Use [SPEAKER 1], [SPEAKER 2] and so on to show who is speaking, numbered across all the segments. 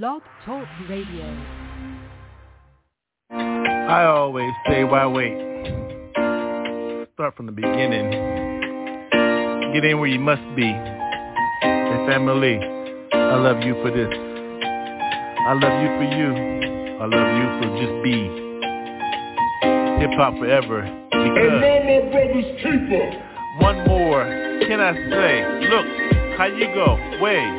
[SPEAKER 1] Blog Talk Radio.
[SPEAKER 2] I always say, why wait? Start from the beginning. Get in where you must be. And family, I love you for this. I love you for you. I love you for just be. Hip hop forever. Because
[SPEAKER 3] And no more brothers keeper.
[SPEAKER 2] one more can I say? Look, how you go? Way,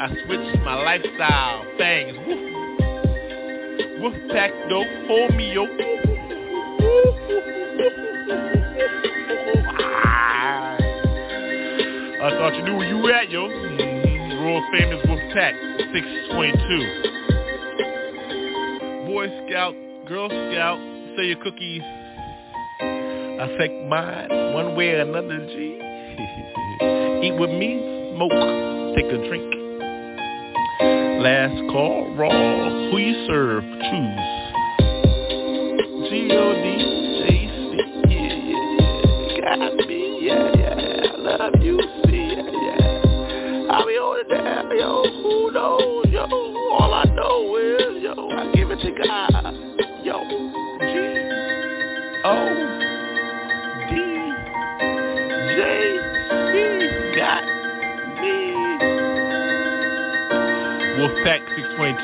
[SPEAKER 2] I switched my lifestyle. Things. Woof. Woof pack dope. Hold me yo. Ah. I thought you knew where you were at, yo. Mm-hmm. World famous Wolf Pack, 622. Boy Scout, Girl Scout, say your cookies. Take mine one way or another, G. Eat with me, smoke, take a drink. Last call, raw. Who you serve, choose. G-O-D, J-C, yeah, yeah, yeah. Got me, yeah, yeah. I love you, see, yeah, yeah. I'll be on it down, yo. Who knows,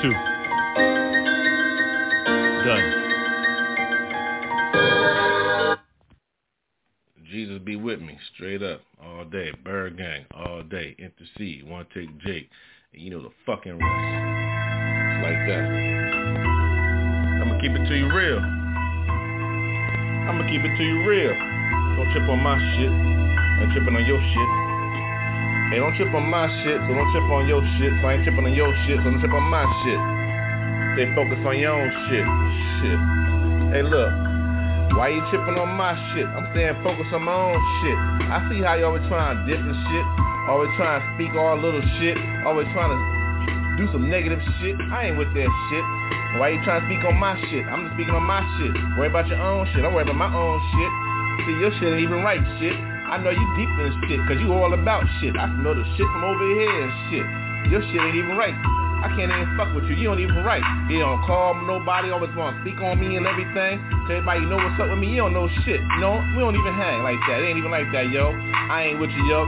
[SPEAKER 2] Two Done. Jesus be with me, straight up, all day. ByrdGang, all day. Intercede, one take Jake. And you know the fucking rest. Like that. I'ma keep it to you real. I'ma keep it to you real. Don't trip on my shit. Ain't tripping on your shit. Hey, don't trip on my shit, so don't trip on your shit. So I ain't tripping on your shit, so don't trip on my shit. Stay focused on your own shit. Shit. Hey, look. Why you tripping on my shit? I'm staying focused on my own shit. I see how you always trying to different shit. Always trying to speak all little shit. Always trying to do some negative shit. I ain't with that shit. Why you trying to speak on my shit? I'm just speaking on my shit. Worry about your own shit. I'm worried about my own shit. See, your shit ain't even right shit. I know you deep in this shit, cause you all about shit. I know the shit from over here and shit. Your shit ain't even right. I can't even fuck with you. You don't even write. You don't call nobody, always want to speak on me and everything. Tell everybody know what's up with me. You don't know shit. You know, we don't even hang like that. It ain't even like that, yo. I ain't with you, yo.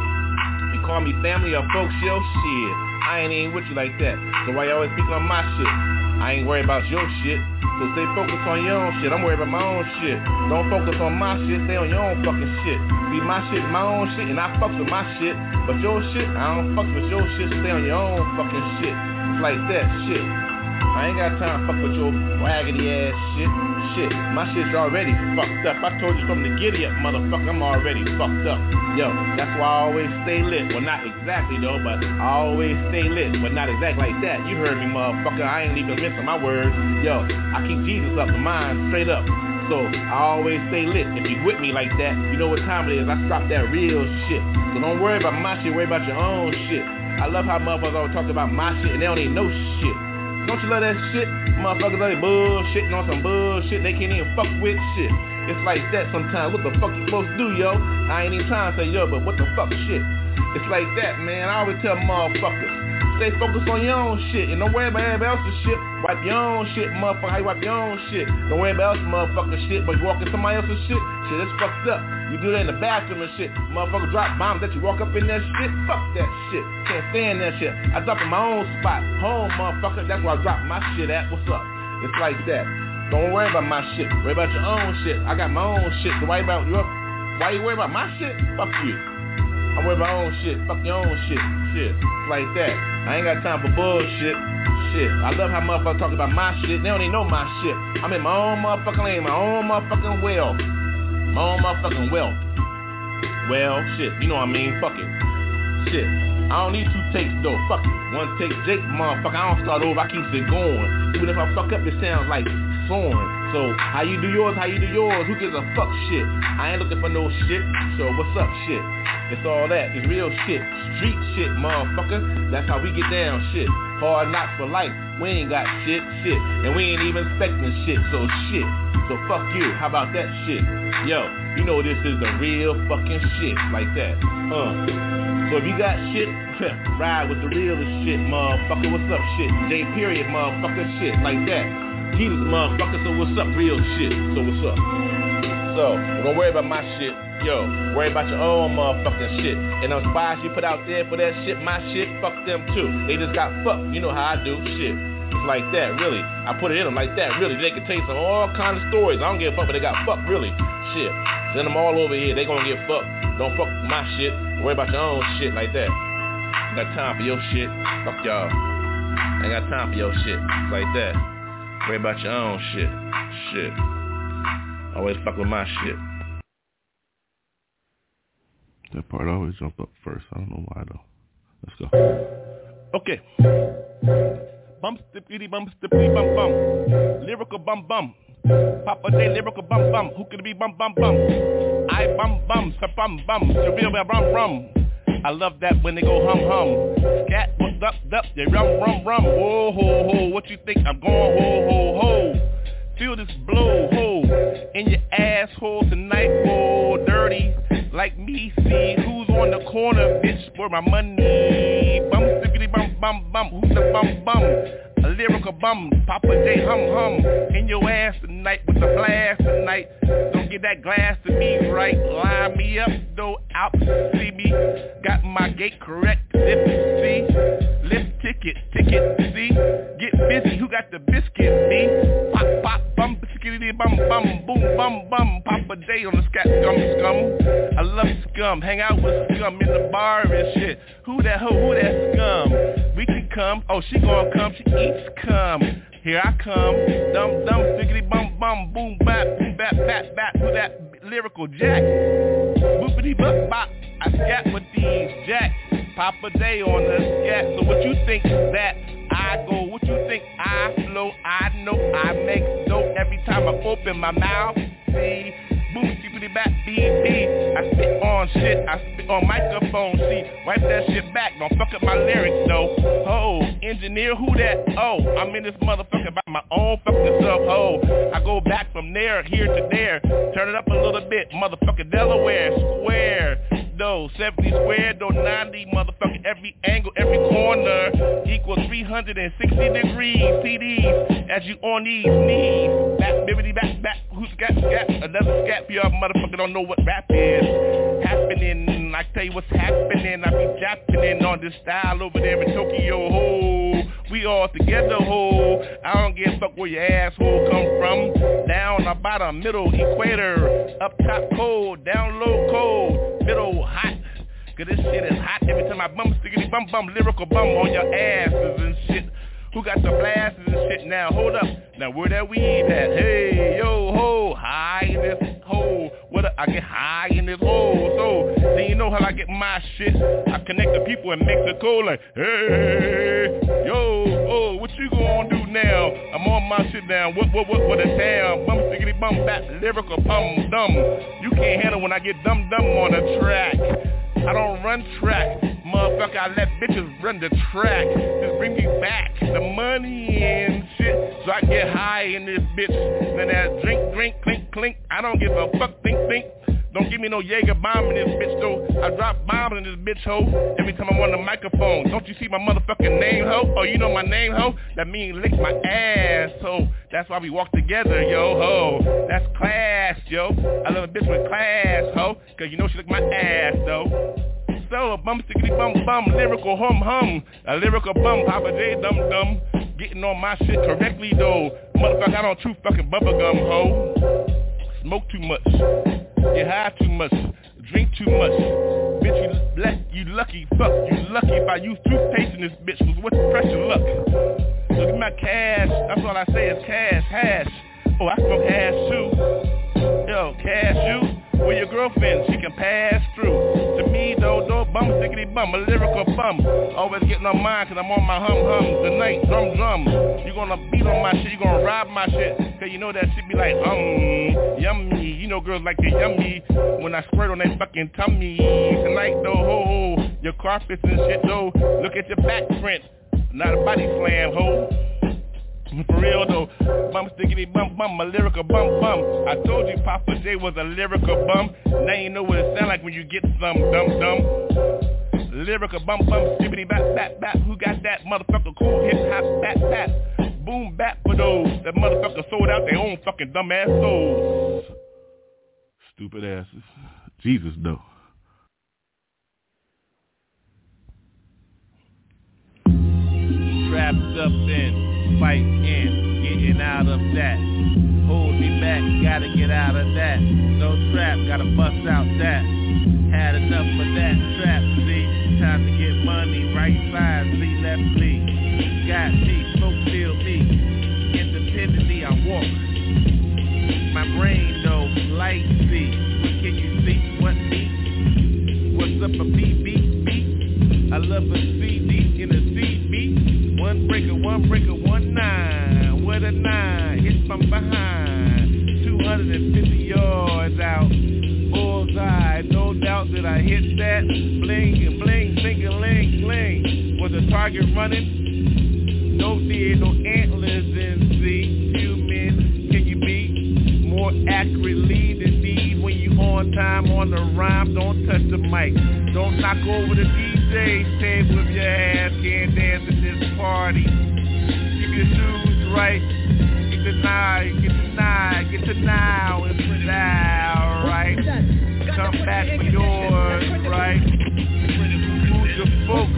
[SPEAKER 2] You call me family or folks, yo, shit. I ain't even with you like that. So why you always speaking on my shit? I ain't worried about your shit. So stay focused on your own shit. I'm worried about my own shit. Don't focus on my shit. Stay on your own fucking shit. Be my shit my own shit, and I fucks with my shit. But your shit, I don't fuck with your shit. Stay on your own fucking shit. It's like that shit. I ain't got time to fuck with your raggedy ass shit. Shit, my shit's already fucked up. I told you from the giddy up, motherfucker, I'm already fucked up. Yo, that's why I always stay lit. Well, not exactly though, but I always stay lit, but not exactly like that. You heard me, motherfucker. I ain't even missing my words. Yo, I keep Jesus up in mind, straight up. So I always stay lit. If you with me like that, you know what time it is. I drop that real shit. So don't worry about my shit, worry about your own shit. I love how motherfuckers always talk about my shit and they don't even know shit. Don't you love that shit? Motherfuckers are bullshitting on some bullshit they can't even fuck with shit. It's like that sometimes. What the fuck you supposed to do, yo? I ain't even trying to say yo, but what the fuck shit? It's like that, man. I always tell motherfuckers. Stay focused on your own shit and don't worry about everybody else's shit. Wipe your own shit, motherfucker. How you wipe your own shit? Don't worry about else motherfucker shit, but you walk in somebody else's shit. Shit, that's fucked up. You do that in the bathroom and shit. Motherfucker drop bombs that you walk up in that shit. Fuck that shit. Can't stand that shit. I drop in my own spot. Home, motherfucker. That's where I drop my shit at. What's up? It's like that. Don't worry about my shit. Worry about your own shit. I got my own shit. So why about your why you worry about my shit? Fuck you. I about my own shit. Fuck your own shit. Shit. Like that. I ain't got time for bullshit. Shit. I love how motherfuckers talk about my shit. They don't even know my shit. I'm in my own motherfucking lane, my own motherfucking well. My own motherfucking well. Well, shit. You know what I mean? Fuck it. Shit. I don't need two takes though. Fuck it. One take, Jake, motherfucker. I don't start over. I keep it going. Even if I fuck up, it sounds like soaring. So how you do yours, how you do yours, who gives a fuck shit? I ain't looking for no shit, so what's up shit? It's all that. It's real shit. Street shit, motherfucker. That's how we get down shit. Hard knocks for life. We ain't got shit, shit. And we ain't even expecting shit, so shit. So fuck you. How about that shit? Yo, you know this is the real fucking shit. Like that. Uh. So if you got shit, ride with the realest shit, motherfucker. What's up shit? J period, motherfucker shit. Like that. Jesus, motherfucker. So what's up real shit? So what's up? So, don't worry about my shit. Yo, worry about your own motherfucking shit. And those spies you put out there for that shit, my shit, fuck them too. They just got fucked. You know how I do shit. Like that, really. I put it in them like that, really. They can tell you some all kind of stories. I don't give a fuck, but they got fucked, really. Shit. Send them all over here. They gonna get fucked. Don't fuck my shit. Worry about your own shit like that. I got time for your shit. Fuck y'all. I ain't got time for your shit. It's like that. Worry about your own shit. Shit. Always fuck with my shit.
[SPEAKER 4] That part always jumped up first. I don't know why though. Let's go.
[SPEAKER 2] Okay. Bum stippity bum stippity bum bum. Lyrical bum bum. Papa J lyrical bum bum. Who could it be bum bum bum? I bum bum sa bum bum. Reveal me rum rum. I love that when they go hum hum. Scat what's up up. They rum rum rum. Whoa ho ho. What you think I'm going ho ho ho? Feel this blow ho in your asshole tonight. Whoa dirty like me. See who's on the corner, bitch. Where my money? Bum bum. Who's the bum bum? A lyrical bum, Papa J hum hum in your ass tonight with the blast tonight. Don't get that glass to me right. Line me up, though out see me. Got my gate correct, you see. Lift ticket, ticket, see. Get busy, who got the biscuit, me? Pop, pop, bum, skiddity bum bum, boom bum bum. Papa J on the scat scum scum. I love scum, hang out with scum in the bar and shit. Who that hoe, who that scum? We can come, oh she gonna come, she eats come. Here I come, dum dum, stickity bum bum, boom bap, boom bap, bap, bap, who that lyrical jack? Boopity bop bop, I scat with these jacks. Papa J on the scat, so what you think that I go, what you think? I flow, I know I make dope every time I open my mouth, see, boom, skippity back, BB, I spit on shit, I spit on microphone, see, wipe that shit back, don't fuck up my lyrics though, ho, engineer, who that, oh, I'm in this motherfucker by my own fucking self, ho, I go back from there, here to there, turn it up a little bit, motherfucker Delaware, square, though, 70 squared, though 90, motherfucker, every angle, every corner, equals 360 degrees, CDs, as you on these knees, back, bibbity, back, back, who's got, got, another scap y'all motherfucker don't know what rap is, happening, I tell you what's happening, I be japping on this style over there in Tokyo, ho, we all together, ho, I don't give a fuck where your asshole come from, down about a middle equator, up top cold, down low cold, middle hot, Cause this shit is hot every time I bum stickity bum bum lyrical bum on your asses and shit. Who got the blasters and shit now? Hold up. Now where that weed at? Hey, yo, ho, high in this hole. What a, I get high in this hole. So, then you know how I get my shit. I connect the people in Mexico like, hey, yo, oh, what you gonna do now? I'm on my shit down. What, what, what, what a town? Bum stickity bum back, lyrical bum dumb. You can't handle when I get dumb dumb on the track. I don't run track. Motherfucker, I let bitches run the track. Just bring me back the money and shit. So I get high in this bitch. Then that drink, drink, clink, clink. I don't give a fuck, think, think. Don't give me no Jaeger bomb in this bitch though. I drop bombs in this bitch hoe every time I'm on the microphone. Don't you see my motherfucking name hoe? Oh, you know my name hoe? That means lick my ass hoe. That's why we walk together, yo ho. That's class, yo. I love a bitch with class, ho. Cause you know she lick my ass though. A bum stickity bum bum, lyrical hum hum, a lyrical bum, Papa J dum dum, getting on my shit correctly though. Motherfucker, I don't chew fucking bubblegum, ho. Smoke too much, get high too much, drink too much. Bitch, you, le- you lucky, fuck, you lucky if I use toothpaste in this bitch, what's the pressure, luck? Look at my cash, that's all I say is cash, hash. Oh, I smoke hash too. Yo, cash you? With your girlfriend, she can pass through. To me, though, though, bum, stickity bum, a lyrical bum. Always getting on mine, cause I'm on my hum hum. The night, drum drum. You gonna beat on my shit, you gonna rob my shit. Cause you know that shit be like, um, yummy. You know girls like the yummy. When I squirt on that fucking tummy. Tonight, though, ho, ho, your carpets and shit, though. Look at your back print. Not a body slam, ho. For real though, bum stickity bum bum, a lyrical bum bum. I told you Papa J was a lyrical bum. Now you know what it sound like when you get some dum dum. Lyrical bum bum, skibbity bap bap bap. Who got that motherfucker cool hip hop bap bap? Boom bap for those that motherfucker sold out their own fucking dumb ass souls. Stupid asses. Jesus though. Trapped up in fighting, getting out of that. Hold me back, gotta get out of that. No trap, gotta bust out that. Had enough of that trap, see. Time to get money, right side, see, left, see. Got me, smoke, feel me. Independently, I walk. My brain, though, light see. Can you see? What me? What's up, a beat? I love a CD in a CB. One breaker, one breaker, one nine. What a nine, hit from behind. 250 yards out. Bullseye, no doubt that I hit that. Bling and bling, bling a ling, bling. Was the target running? No deer, no antlers in see. Human, can you be more accurately than me when you on time on the rhyme? Don't touch the mic. Don't knock over the DJ table with your ass. Can't dance in this party. Your shoes right. Get the now, get the now, get the now and put it out, right? Come back for yours, right? Who's your folks?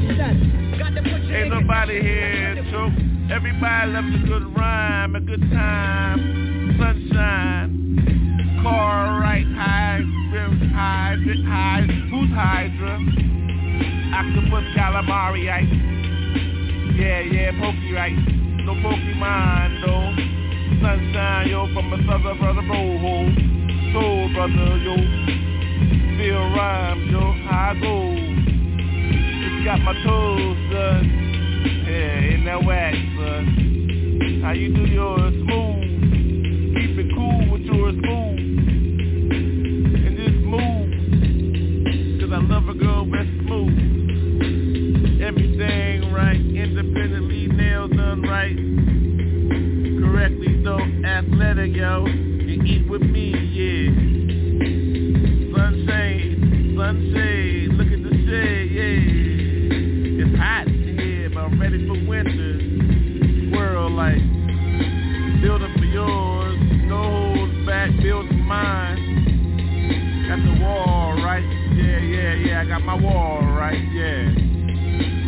[SPEAKER 2] Ain't nobody here, choke. Everybody loves a good rhyme, a good time, sunshine. Car right, high, high, high. Who's Hydra? Octopus calamari, right? Yeah, yeah, pokey, right? No Pokemon, though. Sunshine, yo, from a southern brother, roll, soul brother, yo. Feel rhymes, yo, how I go. Just got my toes, son. Yeah, in that wax, son. How you do yours smooth?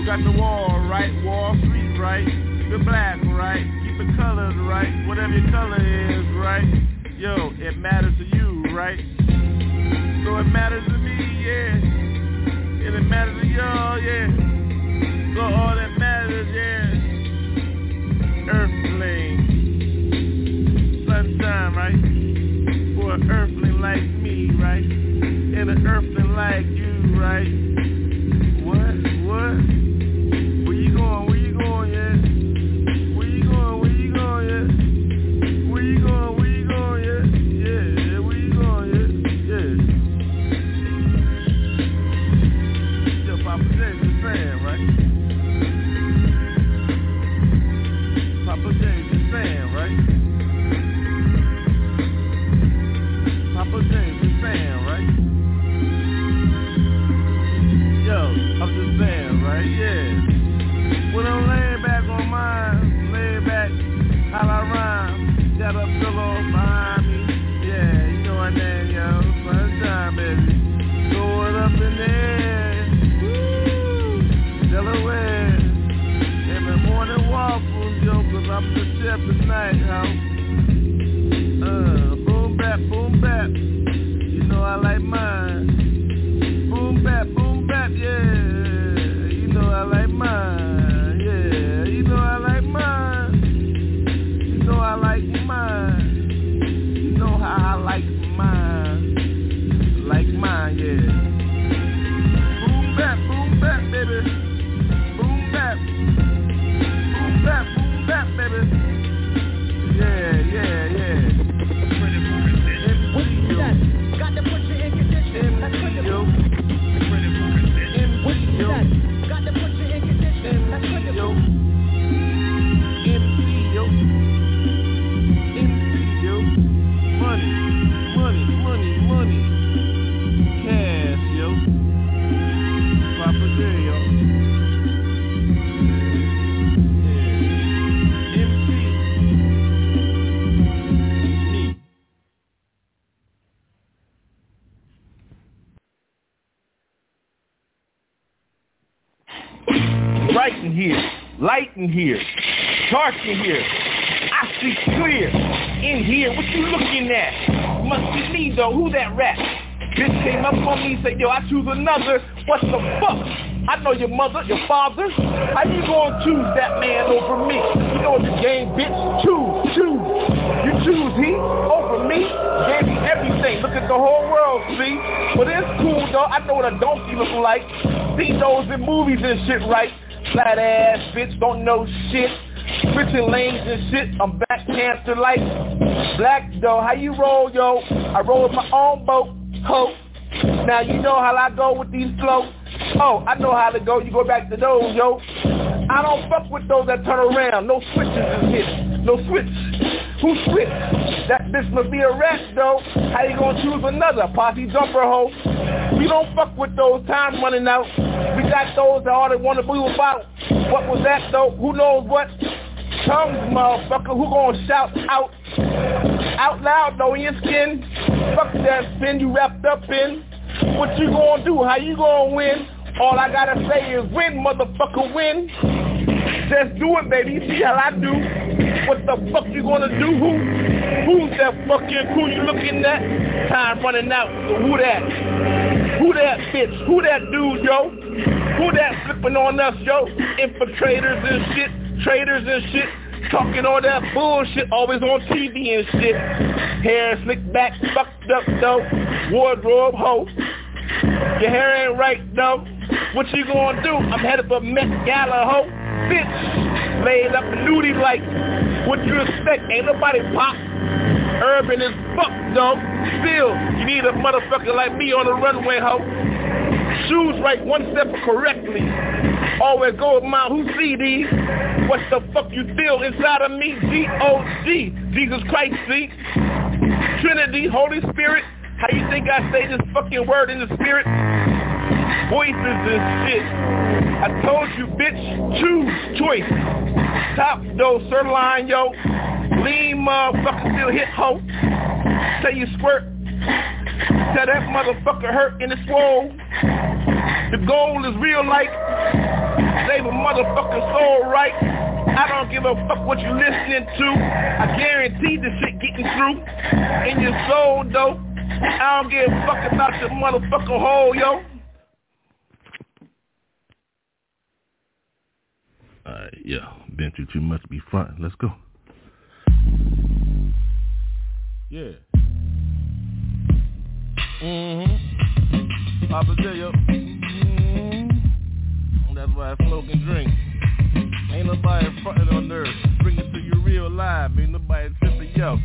[SPEAKER 2] Got the wall right, Wall Street right, it black right, keep the colors right, whatever your color is right. Yo, it matters to you, right? So it matters to me, yeah. And it matters to y'all, yeah. So all that matters, yeah. Earthling. Sunshine, right? For an earthling like me, right? And an earthling like you, that rat? Bitch came up on me and said, yo, I choose another. What the fuck? I know your mother, your father. How you gonna choose that man over me? You know what the game, bitch. Choose, choose. You choose he over me. Gave me everything. Look at the whole world, see? But it's cool though. I know what a donkey look like. See those in movies and shit, right? Flat ass bitch, don't know shit. Switching lanes and shit. I'm back cancer like black though. How you roll, yo? I roll with my own boat, ho. Now you know how I go with these flows. Oh, I know how to go. You go back to those, yo. I don't fuck with those that turn around. No switches is hit. No switch. Who switch? That bitch must be a rat, though. How you gonna choose another? Posse jumper hoe. We don't fuck with those. Time running out. We got those that all they want to be about. What was that, though? Who knows what? Tongues, motherfucker. Who gonna shout out? Out loud, though, in your skin. Fuck that spin you wrapped up in. What you gonna do? How you gonna win? All I gotta say is win, motherfucker, win. Just do it, baby. See how I do. What the fuck you gonna do? Who? Who's that fucking who you looking at? Time running out. So who that? Who that bitch? Who that dude, yo? Who that flipping on us, yo? Infiltrators and shit, traitors and shit. Talking all that bullshit, always on TV and shit. Hair slicked back, fucked up though. Wardrobe hoe. Your hair ain't right though. What you gonna do? I'm headed for Met Gala hoe. Bitch, laid up nudie like. What you expect? Ain't nobody pop. Urban is fuck though. Still, you need a motherfucker like me on the runway hoe. Shoes right one step correctly. Always go with my who see these. What the fuck you feel inside of me? G-O-G. Jesus Christ, see? Trinity, Holy Spirit. How you think I say this fucking word in the spirit? Voices and shit. I told you, bitch, choose choice. Top though, sirloin, yo. Lean motherfucker still hit hoe. Say you squirt. Tell that motherfucker hurt in the swole. The goal is real like save a motherfucking soul right. I don't give a fuck what you listening to. I guarantee the shit getting through. In your soul though. I don't give a fuck about your motherfucking hole, yo.
[SPEAKER 5] Alright, yeah. Been through too much to be front. Let's go.
[SPEAKER 6] Yeah. Mm-hmm. Papa yo. Mm-hmm. That's why I smoke and drink. Ain't nobody frontin' on nerves. Bring it to you real live. Ain't nobody tripping, yo.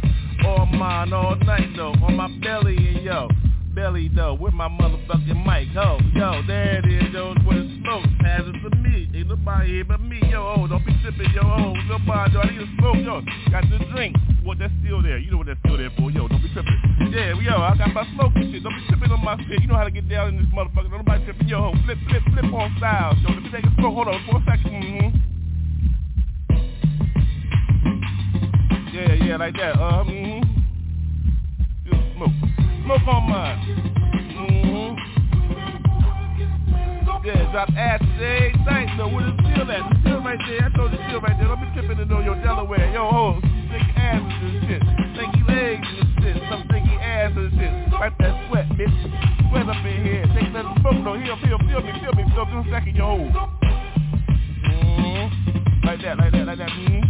[SPEAKER 6] All mine, all night, though. On my belly and yo. Belly, though. With my motherfucking mic, ho. Yo, there it is, yo. What it smokes. Pass it to me. Ain't nobody here but me, yo. Oh, don't be tripping, yo. Oh, nobody, yo. I need to smoke, yo. Got the drink. What, that's still there. You know what that's still there for, yo. Don't be tripping. Yeah, yo, I got my smoke and shit. Don't be tripping on my shit. You know how to get down in this motherfucker. Don't nobody tripping, yo. Flip, flip, flip on styles, yo. Let me take a smoke. Hold on for a second. Mm-hmm. Yeah, yeah, like that. Uh, mm-hmm. Just smoke. Smoke on mine.
[SPEAKER 2] Yeah, drop acid every night though. Where the steel at? The steel right there. I told you steel right there. Don't be tripping in your Delaware. Yo, ho, stinky asses and shit. Stinky legs and shit. Some stinky ass and shit. Wipe that sweat, bitch. Sweat up in here. Take that smoke though. Here, feel, feel me, feel me. Feel me. Just second your hole. Mm-hmm. Like that, like that, like that. Mm-hmm.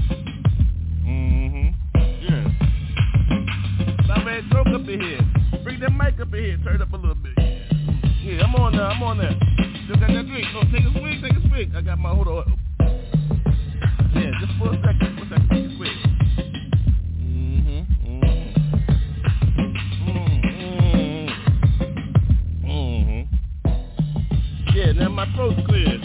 [SPEAKER 2] Mm-hmm. Yeah. Now man, joke up in here. Bring that mic up in here. Turn it up a little bit. Yeah, I'm on there. I'm on there. Still got that drink. So take a swig. Take a swig. I got my hold on. Yeah, just for a second. For a second. Take a swig. Mm-hmm. Mm-hmm. Mm-hmm. Yeah, now my throat's clear.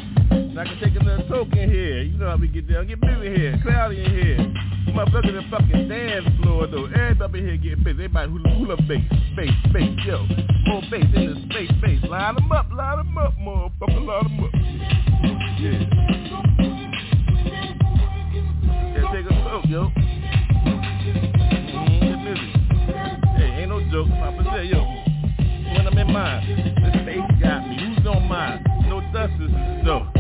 [SPEAKER 2] Now I can take another token here. You know how we get down. Get busy here. Cloudy in here. Motherfucker the fucking dance floor though. Everybody in here getting busy. Everybody hula, hula bass, bass, bass, yo. More bass in the space, space. Line them up, line them up, motherfucker, line them up. Yeah. Yeah, take a smoke, yo. Mm. Hey, ain't no joke. Papa say, yo. When I'm in mine, this space got me. Who's on mine? No dusters, no.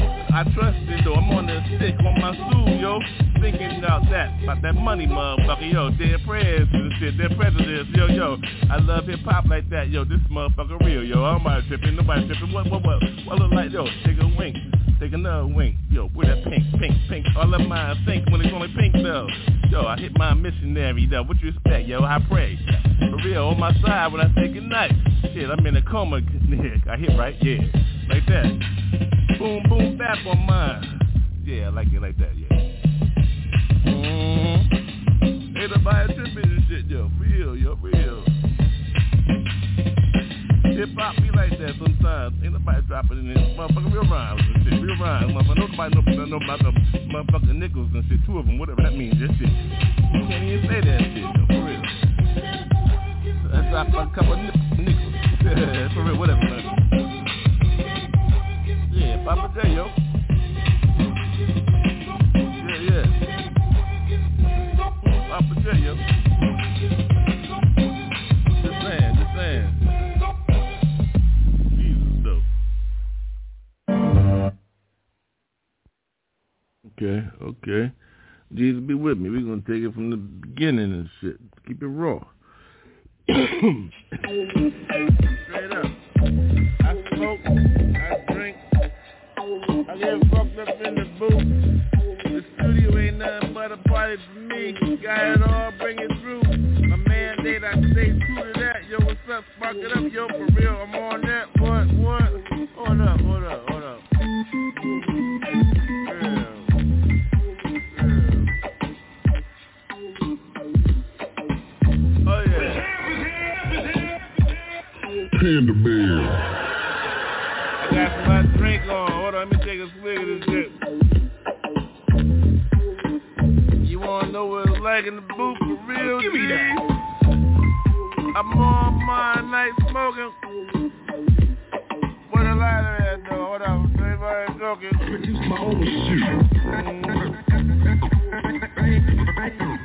[SPEAKER 2] I trust it though. I'm on the stick on my stool, yo. Thinking about that, about that money, motherfucker, yo. Dead prayers and shit, dead prejudice, yo, yo. I love hip hop like that, yo. This motherfucker real, yo. I'm not tripping, nobody tripping. What, what, what? What look like, yo? Take a wink. Take another wink, yo, with that pink, pink, pink. All of mine think when it's only pink though. Yo, I hit my missionary though. What you expect, yo? I pray. For real, on my side when I say goodnight. Shit, I'm in a coma. I hit right, yeah, like that. Boom, boom, bap on mine. Yeah, I like it like that, yeah. Mm-hmm. Ain't nobody tripping and shit, yo. Real, yo, real. Hip hop be like that sometimes. Ain't nobody dropping in this motherfucker real rhymes and shit. Real rhymes, motherfucker. Nobody know, know about them motherfucking nickels and shit. Two of them, whatever that means. That shit. You can't even say that shit, yo, for real. I dropped a couple nickels. for real, whatever, man. Yeah, Papa J, yo. Yeah, yeah. Papa J, yo. Just saying, just saying.
[SPEAKER 1] Okay, okay. Jesus be with me. We're gonna take it from the beginning and shit. Keep it raw.
[SPEAKER 2] I get fucked up in the booth. The studio ain't nothing but a party for me. Got it all, bring it through. My mandate, I stay true to that. Yo, what's up? Spark it up, yo, for real. I'm on that. What, what? Hold up, hold up, hold up. Real. Real. Oh yeah.
[SPEAKER 7] Panda Bear.
[SPEAKER 2] Give me that. I'm on my night smoking. Where the lighter at though? Hold on, everybody talking.
[SPEAKER 7] Produce my own shit.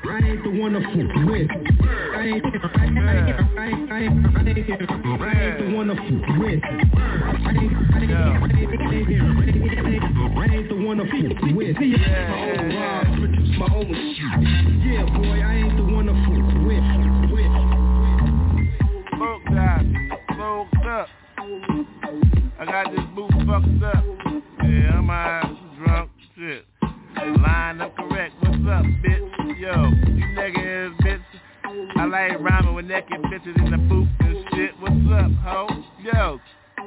[SPEAKER 7] I ain't the one to fuck with. I ain't, to fuck with. I I ain't, the one to fuck with. See, my own shit. Yeah, boy, I ain't the one to fuck with. with.
[SPEAKER 2] Up. I got this fucked up. Yeah, I'm high, drunk, shit. Line up correct, what's up, bitch? Like rhyming with naked bitches in the booth and shit. What's up, ho? Yo,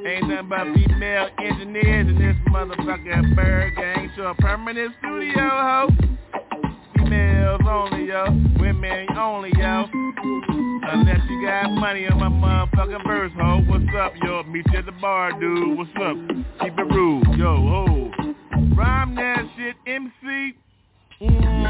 [SPEAKER 2] ain't nothing but female engineers in this motherfucking ByrdGang. So a permanent studio, ho. Females only, yo. Women only, yo. Unless you got money on my motherfucking verse, ho. What's up, yo? Meet you at the bar, dude. What's up? Keep it rude, yo, ho. Rhyme that shit, MC. Mm.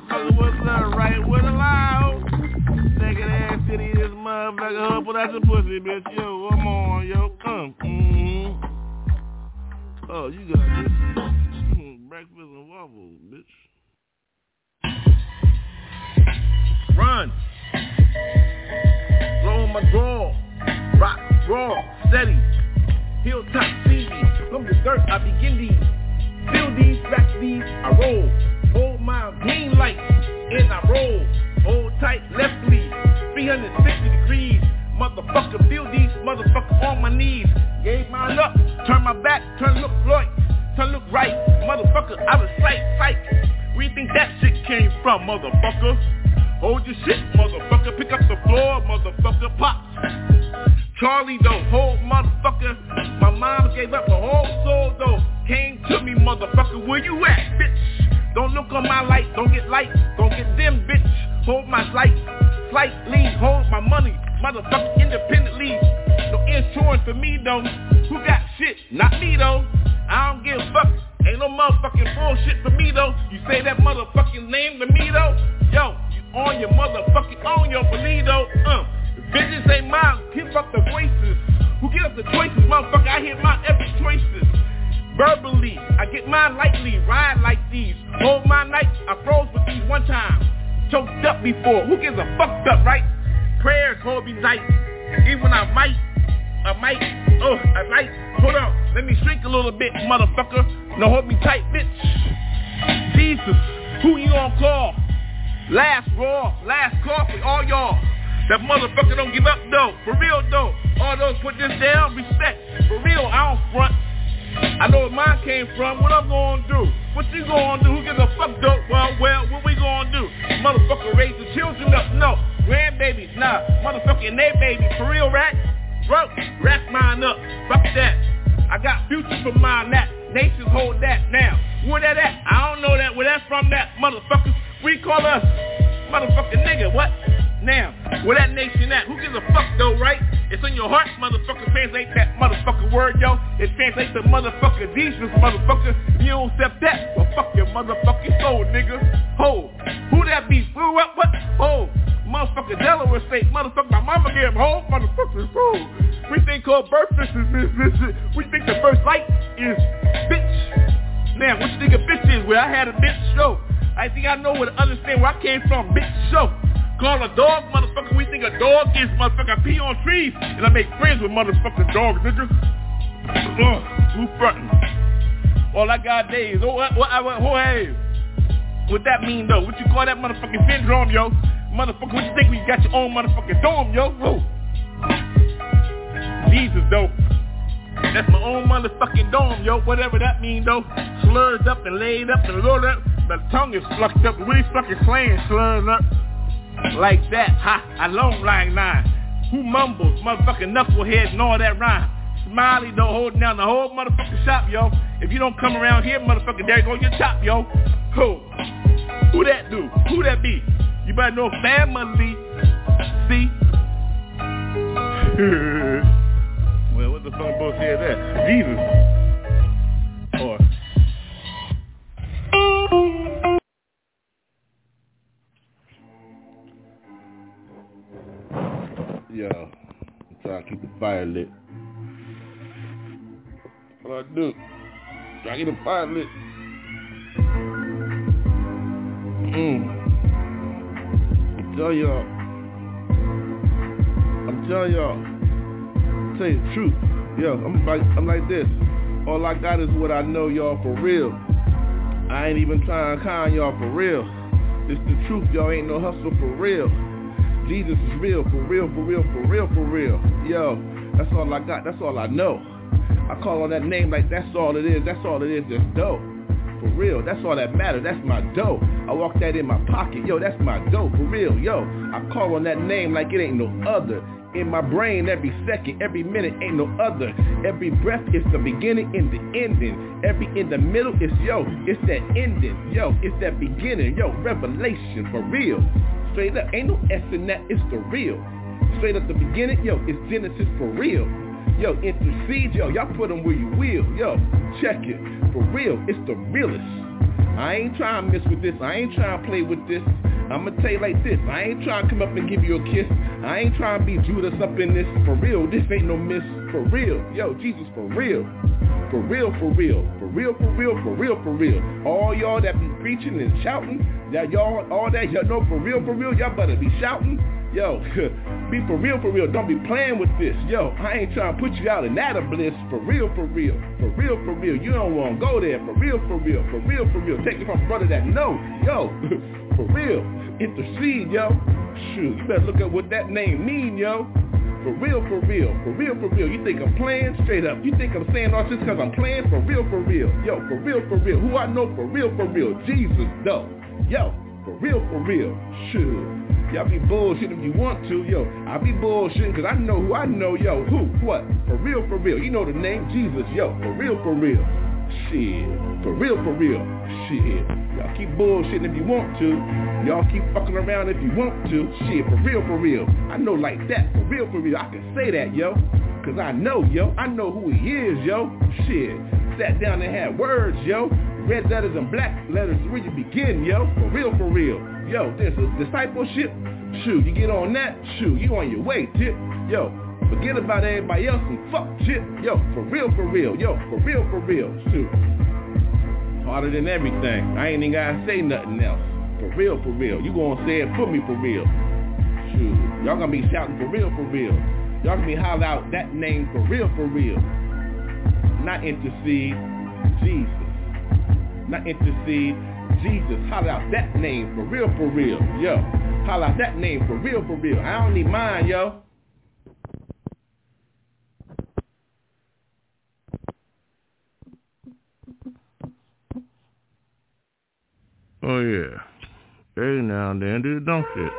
[SPEAKER 2] up, right with a lie, Naked ass city, this motherfucker. Put out your pussy, bitch. Yo, come on, yo. Come. Mm-hmm. Oh, you got this. Mm, breakfast and waffles, bitch. Run. Blow my draw. Rock, raw, steady. Hilltop me. From the dirt, I begin these. Feel these, back these, I roll. Hold my green light, and I roll. Hold tight, left lead. 360 degrees. Motherfucker, feel these motherfucker on my knees. Gave mine up, turn my back, turn look right, turn look right. Motherfucker, out of sight, sight. Where you think that shit came from, motherfucker? Hold your shit, motherfucker. Pick up the floor, motherfucker. Pop. Charlie though, whole motherfucker. My mom gave up her whole soul though. Came to me, motherfucker. Where you at, bitch? Don't look on my light. Don't get light. Don't get dim, bitch. Hold my light. Slightly hold my money. Motherfucker independently. No insurance for me though. Who got shit? Not me though. I don't give a fuck. Ain't no motherfucking bullshit for me though. You say that motherfucking name to me though. Yo, you on your motherfucking on your Belido. Uh, bitches ain't mine. Give up the voices. Who give up the choices, motherfucker? I hit my every choices. Verbally, I get mine lightly, ride like these. Hold my night, I froze with these one time. Choked up before, who gives a fucked up, right? Prayers hold me tight, even I might, I might, uh, oh, I might. Hold on, let me shrink a little bit, motherfucker. No, hold me tight, bitch. Jesus, who you gonna call? Last raw, last call for all y'all. That motherfucker don't give up though, for real though. All those put this down, respect. For real, I don't front. I know where mine came from, what I'm gonna do? What you gonna do? Who gives a fuck dope? Well, well, what we gonna do? Motherfucker raise the children up, no. Grandbabies, nah. Motherfucker and they baby, for real, rat? Bro, rack mine up, fuck that. I got future for mine, that. Nations hold that now. Where that at? I don't know that. Where that's from, that motherfucker. We call us motherfucking nigga. What? Now, where that nation at? Who gives a fuck though, right? It's in your heart, motherfucker. Translate that motherfucker word, yo. It translates to motherfucker Jesus, motherfucker. You don't accept that? Well, fuck your motherfucking soul, nigga. Ho, who that be? Who, what, what? Ho, motherfucker Delaware State, motherfucker. My mama gave him home, motherfucker. Ho, we think called birth is this, this. We think the first light is bitch. Man, what you think a bitch is? Where I had a bitch show. I think I know where to understand where I came from, bitch show. Call a dog, motherfucker. We think a dog is motherfucker. I pee on trees and I make friends with motherfucking dogs, nigga. Ugh, who frontin'? All I got days. Oh, what, what, what, oh, hey. What that mean though? What you call that motherfucking syndrome, yo? Motherfucker, what you think when you got your own motherfucking dome, yo? Whoa. Jesus, though. That's my own motherfucking dome, yo. Whatever that mean, though. Slurred up and laid up and rolled up. My tongue is flucked up. We fucking slaying slurred up. Like that, ha, I long like nine. Who mumbles, motherfucking knucklehead and all that rhyme. Smiley though holding down the whole motherfucking shop, yo. If you don't come around here, motherfucker, there go your top, yo. Who? Who that do? Who that be? You better know family. See? well, what the fuck bullshit is that? Jesus.
[SPEAKER 1] Keep the fire lit. What I do? Try to get the fire lit. Mm. I'm telling y'all. I'm telling y'all. Tell you the truth. Yo, I'm like I'm like this. All I got is what I know, y'all, for real. I ain't even trying to con y'all for real. It's the truth, y'all ain't no hustle for real. Jesus is real, for real, for real, for real, for real. Yo, that's all I got. That's all I know. I call on that name like that's all it is. That's all it is. That's dope. For real. That's all that matters. That's my dope. I walk that in my pocket. Yo, that's my dope. For real. Yo, I call on that name like it ain't no other. In my brain every second, every minute ain't no other. Every breath is the beginning and the ending. Every in the middle is yo, it's that ending. Yo, it's that beginning. Yo, revelation for real. Straight up, ain't no S in that, it's the real. Straight up the beginning, yo, it's Genesis for real. Yo, intercede, yo, y'all put them where you will. Yo, check it. For real, it's the realest. I ain't trying to mess with this. I ain't trying to play with this. I'ma tell you like this. I ain't trying to come up and give you a kiss. I ain't trying to be Judas up in this. For real, this ain't no miss. For real. Yo, Jesus, for real. For real, for real. For real, for real, for real, for real. All y'all that be preaching and shouting, that y'all, all that, y'all know for real, for real, y'all better be shouting. Yo, be for real, for real. Don't be playing with this. Yo, I ain't trying to put you out in that of bliss. For real, for real. For real, for real. You don't want to go there. For real, for real. For real, for real. Take it from a brother that know. Yo, for real. Intercede, yo. Shoot, you better look at what that name mean, yo. For real, for real, for real, for real. You think I'm playing? Straight up. You think I'm saying all this because I'm playing? For real, for real. Yo, for real, for real. Who I know for real, for real. Jesus, though. Yo, for real, for real. Shoot. Y'all be bullshitting if you want to. Yo, I be bullshitting because I know who I know. Yo, who? What? For real, for real. You know the name Jesus. Yo, for real, for real. Shit. For real, for real. Shit. Y'all keep bullshitting if you want to. Y'all keep fucking around if you want to. Shit, for real, for real. I know like that. For real, for real. I can say that, yo. Cause I know, yo. I know who he is, yo. Shit. Sat down and had words, yo. Red letters and black letters where you begin, yo. For real, for real. Yo, this is discipleship. Shoot, you get on that. Shoot, you on your way, tip. Yo, forget about everybody else and fuck shit. Yo, for real, for real. Yo, for real, for real. Shoot. Harder than everything. I ain't even gotta say nothing else. For real, for real. You gonna say it for me for real. Shoot. Y'all gonna be shouting for real, for real. Y'all gonna be hollering out that name for real, for real. Not intercede. Jesus. Not intercede. Jesus, holler out that name for real, for real. Yo, holler out that name for real, for real. I don't need mine, yo.
[SPEAKER 2] Oh yeah. Every now and then do the dumb shit.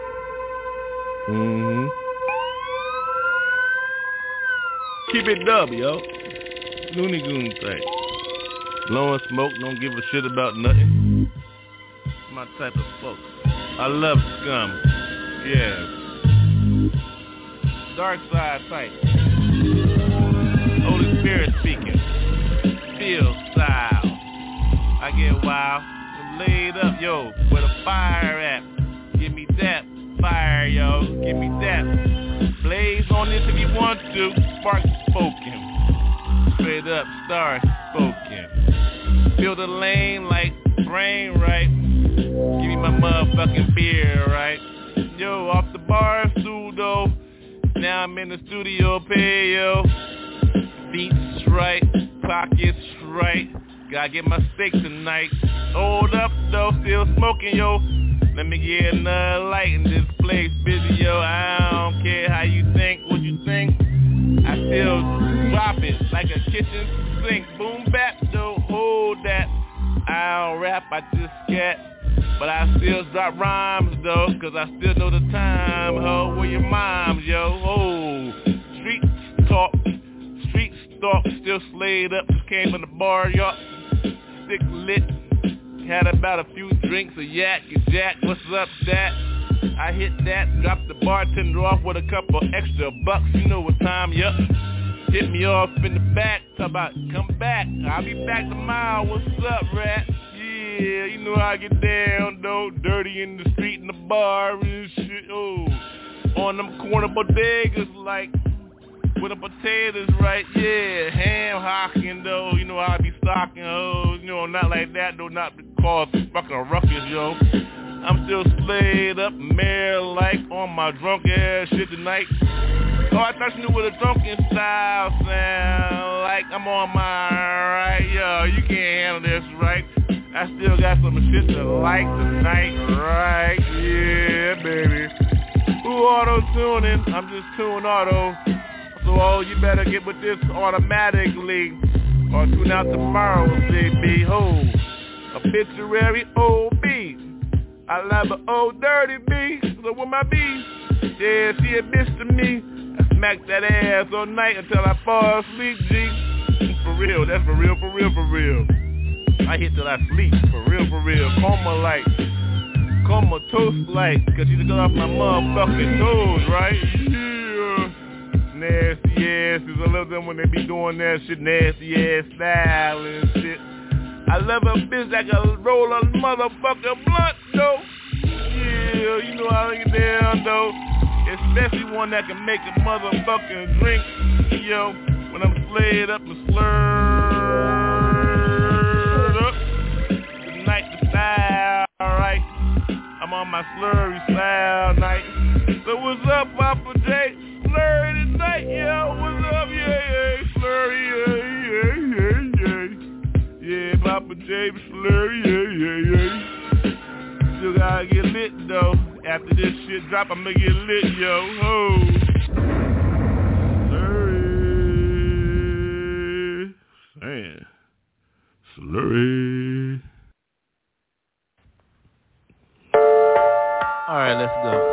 [SPEAKER 2] Mm-hmm. Keep it dub, yo. Looney Goon thing. Blowing smoke, don't give a shit about nothing. My type of folk. I love scum. Yeah. Dark side type. Holy Spirit speaking. Feel style. I get wild. Laid up, yo, where the fire at? Give me that fire, yo. Give me that. Blaze on this if you want to. Spark spoken. Straight up, star spoken. Fill the lane like brain right. Give me my motherfucking beer, right? Yo, off the bar, pseudo. Now I'm in the studio, pay yo. Beats right, pockets right. Gotta get my steak tonight. Hold up though, still smoking yo. Let me get another light in this place, busy yo. I don't care how you think, what you think. I still drop it like a kitchen sink. Boom bap though, hold that. I don't rap, I just scat. But I still drop rhymes though, cause I still know the time. Ho, where your moms, yo? Oh, street talk, street stalk, still slayed up. Came in the bar, y'all. Stick lit. Had about a few drinks of yak and jack. What's up, that? I hit that, dropped the bartender off with a couple extra bucks. You know what time, yup. Hit me off in the back, talk about come back. I'll be back tomorrow. What's up, rat? Yeah, you know I get down though. Dirty in the street in the bar and shit. Oh, on them corner bodegas like with the potatoes right. Yeah, ham hocking though. You know I be stocking hoes. You know, not like that though. Not cause fucking ruckus, yo. I'm still slayed up, mare like on my drunk ass shit tonight. Oh, I thought you knew what a drunken style sound like. I'm on my right, yo. You can't handle this, right? I still got some shit to like tonight, right? Yeah, baby. Who auto tuning? I'm just tuning auto. So, oh, you better get with this automatically, or tune out tomorrow, CB. Ho, obituary OB. I love an old dirty B, so with my B, yeah, she a bitch to me. I smack that ass all night until I fall asleep, G. For real, that's for real, for real, for real. I hit till I sleep, for real, for real. Coma like, coma toast like, cause you got off my motherfucking toes, right? Nasty asses, I love them when they be doing that shit, nasty ass style and shit. I love a bitch that can roll a motherfucking blunt, though. Yeah, you know how I get down, though. Especially one that can make a motherfucking drink, yo. When I'm slayed up and slurred up. Tonight the style, alright. I'm on my slurry style night. So what's up, Papa J? Slurry tonight, yo. What's up, yeah, yeah. Slurry, yeah, yeah, yeah, yeah. Yeah, Papa J, slurry, yeah, yeah, yeah. Still gotta get lit, though. After this shit drop, I'ma get lit, yo. Ho. Slurry. Man. Slurry. Alright, let's go.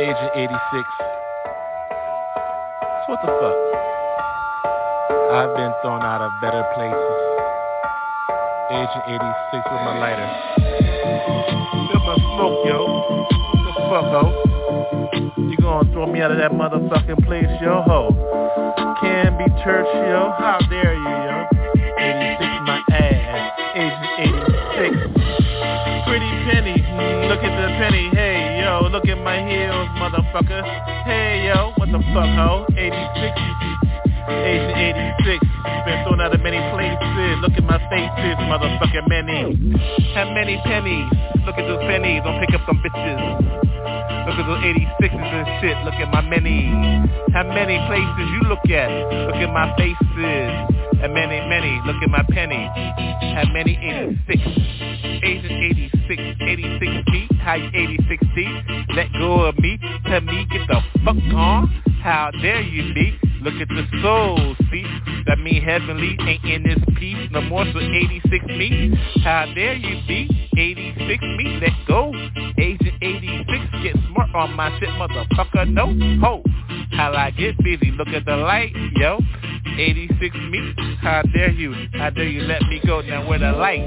[SPEAKER 2] Agent 86. So what the fuck? I've been thrown out of better places. Agent 86 with my lighter. Feel my smoke, yo. What the fuck, ho? You gonna throw me out of that motherfucking place, yo, ho? Can be church, yo. How dare At my heels, motherfucker. Hey, yo, what the fuck, ho? 86. Agent 86. Been thrown out of many places. Look at my faces, motherfucking many. Have many pennies. Look at those pennies. Don't pick up some bitches. Look at those 86s and shit. Look at my many. How many places you look at? Look at my faces. And many, many. Look at my penny. How many 86? Agent 86, 86 P. How you 86 D? Let go of me. Tell me get the fuck on. How dare you be? Look at the soul, see? That mean heavenly ain't in this piece no more, so 86 me. How dare you be? 86 me, let go. Agent 86, get smart on my shit, motherfucker, no ho. How I get busy, look at the light, yo. 86 me, how dare you? How dare you let me go now where the light?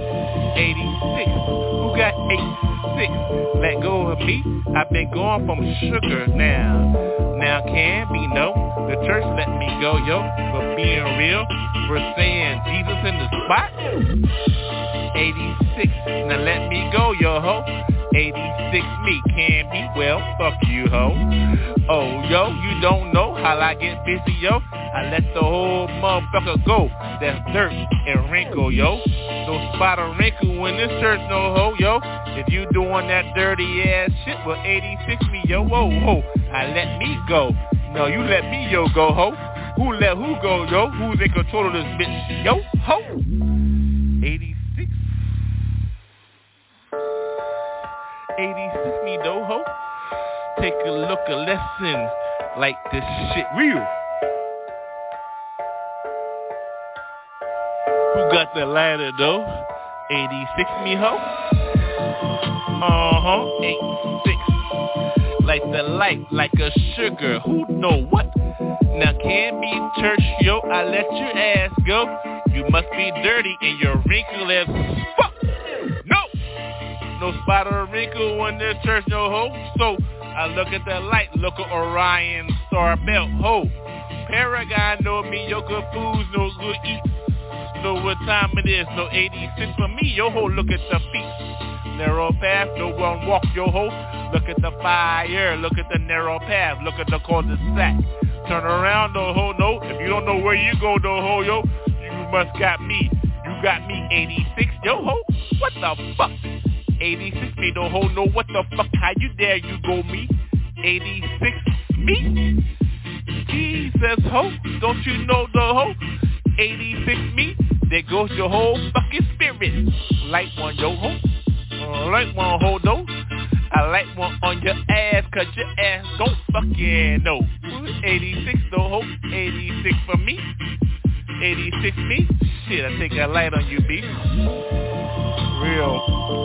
[SPEAKER 2] 86, who got 86? Let go of me, I've been going from sugar now. Now can be no, the church let me go, yo. For being real, for saying Jesus in the spot. 86, now let me go, yo ho. 86 me can't be well, fuck you ho. Oh yo, you don't know how I get busy yo. I let the whole motherfucker go. That's dirt and wrinkle yo. No spot or wrinkle in this church no ho yo. If you doing that dirty ass shit, well 86 me yo, whoa whoa. I let me go. No, you let me yo go ho. Who let who go yo? Who's in control of this bitch yo ho? 86. 86 me though. Take a look, a lesson like this shit real. Who got the ladder though? 86 me ho. Uh-huh, 86. Like the light, like a sugar, who know what? Now can't be church, yo, I let your ass go. You must be dirty and your wrinkle. No! No spot or wrinkle in this church, no ho. So I look at the light, look at Orion Star Belt, ho. Paragon no me, yo, good foods, no good eats. Know what time it is, no 86 for me, yo ho, look at the feet. Narrow path, no one walk, yo ho. Look at the fire, look at the narrow path, look at the cul-de-sac. Turn around, no ho, no. If you don't know where you go, no ho, yo, you must got me. You got me 86, yo ho. What the fuck? 86 me, no ho, no. What the fuck? How you dare you go me? 86 me? Jesus ho, don't you know the ho? 86 me, there goes your whole fucking spirit. Light one, yo ho. Uh, Light one, ho, no. I like one on your ass, cause your ass don't fucking know. 86 though, ho. 86 for me. 86 me. Shit, I take a light on you, B. Real.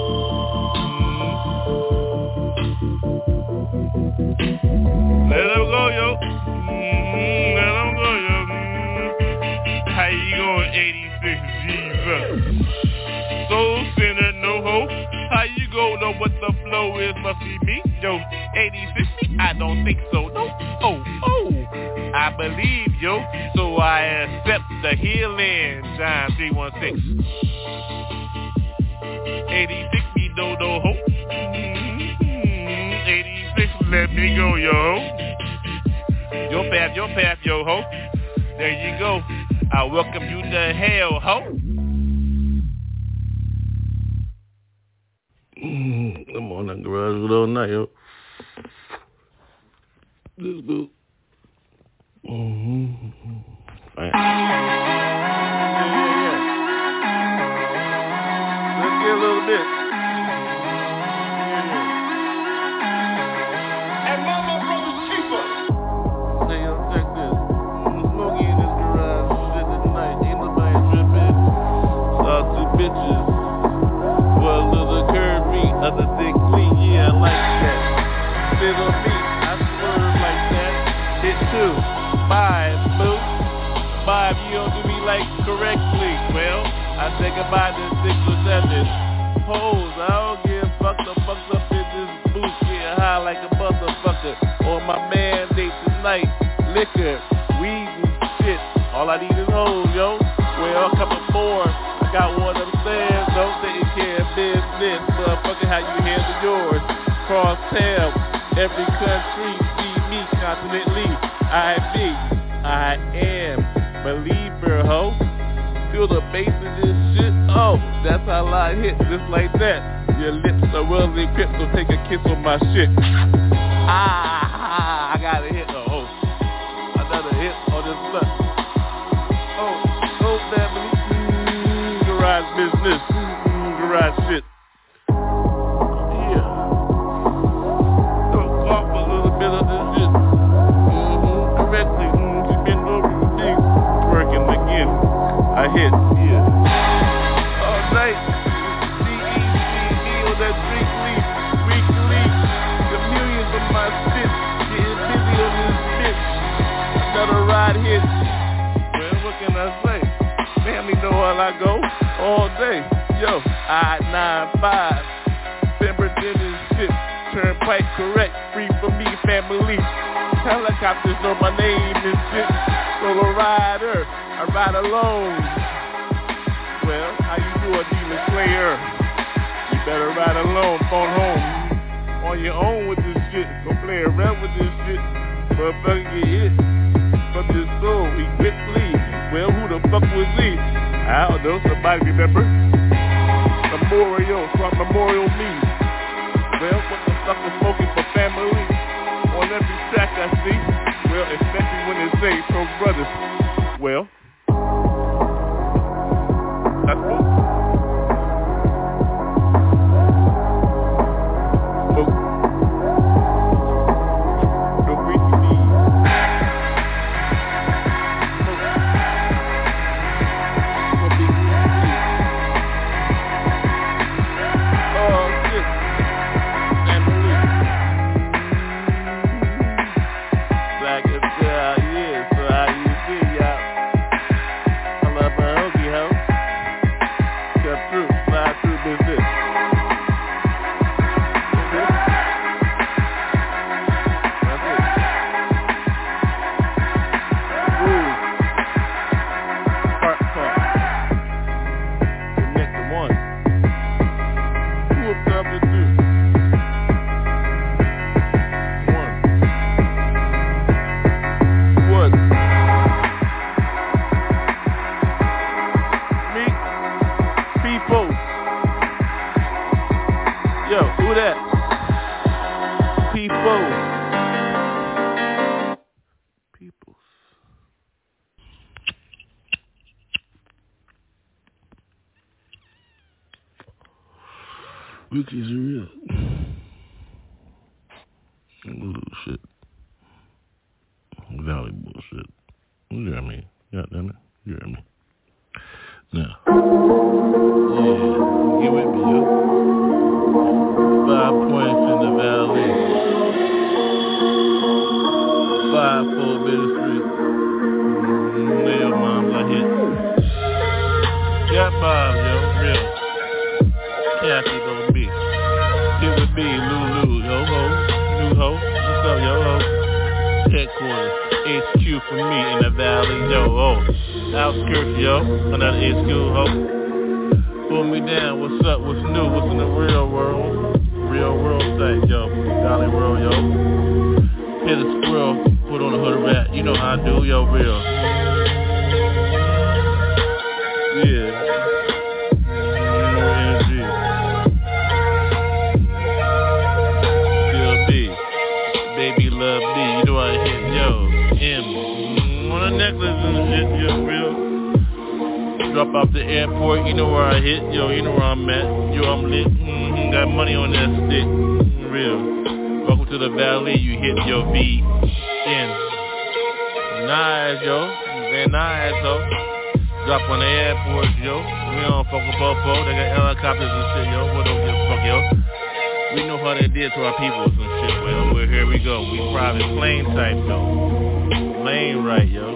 [SPEAKER 2] How you go know what the flow is? Must be me. Yo, 86 me? I don't think so. No. Oh, oh. I believe, yo. So I accept the healing. John 316. 86 me ho. Mm-hmm. 86 let me go, yo. Your path, your path, yo ho. There you go. I welcome you to hell, ho.
[SPEAKER 8] Garage with all night, yo. This good. Mm-hmm. Fine.
[SPEAKER 2] Let's get a little bit.
[SPEAKER 9] And
[SPEAKER 2] like that. On me, I swerve like that. Hit two. Five, boo. Five, you don't do me like correctly. Well, I say goodbye to six or seven. Hoes, I don't give fucked up, fucked up in this booth. Getting high like a motherfucker. On my mandate tonight. Liquor, weed and shit. All I need is hoes, yo. Well, a couple more. I got one upstairs. Don't taking care of business. Motherfucker, how you handle yours? Cross town. Every country see me continentally. I be, I am believer, ho. Feel the bass of this shit. Oh, that's how I hit just like that. Your lips are well equipped, so take a kiss on my shit. Ah, I got a hit. Oh, another hit on this blunt. Oh, oh, family. Mm, garage business. Mm, garage shit. Yeah. All night. On that. Weekly. My. Getting busy on this bitch. Another ride hit. What can I say? Family know I go. All day. Yo, I-95. Pemberton and shit. Turnpike correct. Free for me, family. Helicopters know my name and shit. Solo rider. I ride alone. Well, how you do a demon slayer? You better ride alone, phone home. On your own with this shit. Don't play around with this shit. Motherfucker get hit from your soul. Equip please. Well, who the fuck was he? I don't know. Somebody remember? Memorial from Memorial Me. Well, what the fuck is smoking for family? On every track I see. Well, especially when they say pro brothers. Well, that's cool.
[SPEAKER 8] Rookies are real.
[SPEAKER 2] Nice, yo. Drop on the airport, yo. We don't fuck with Popo, they got helicopters and shit, yo. What don't give a fuck, yo. We know how they did to our people and shit, well, well, here we go. We private plane type, though. Lane right, yo.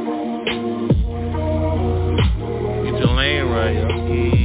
[SPEAKER 2] Get your lane right, yo.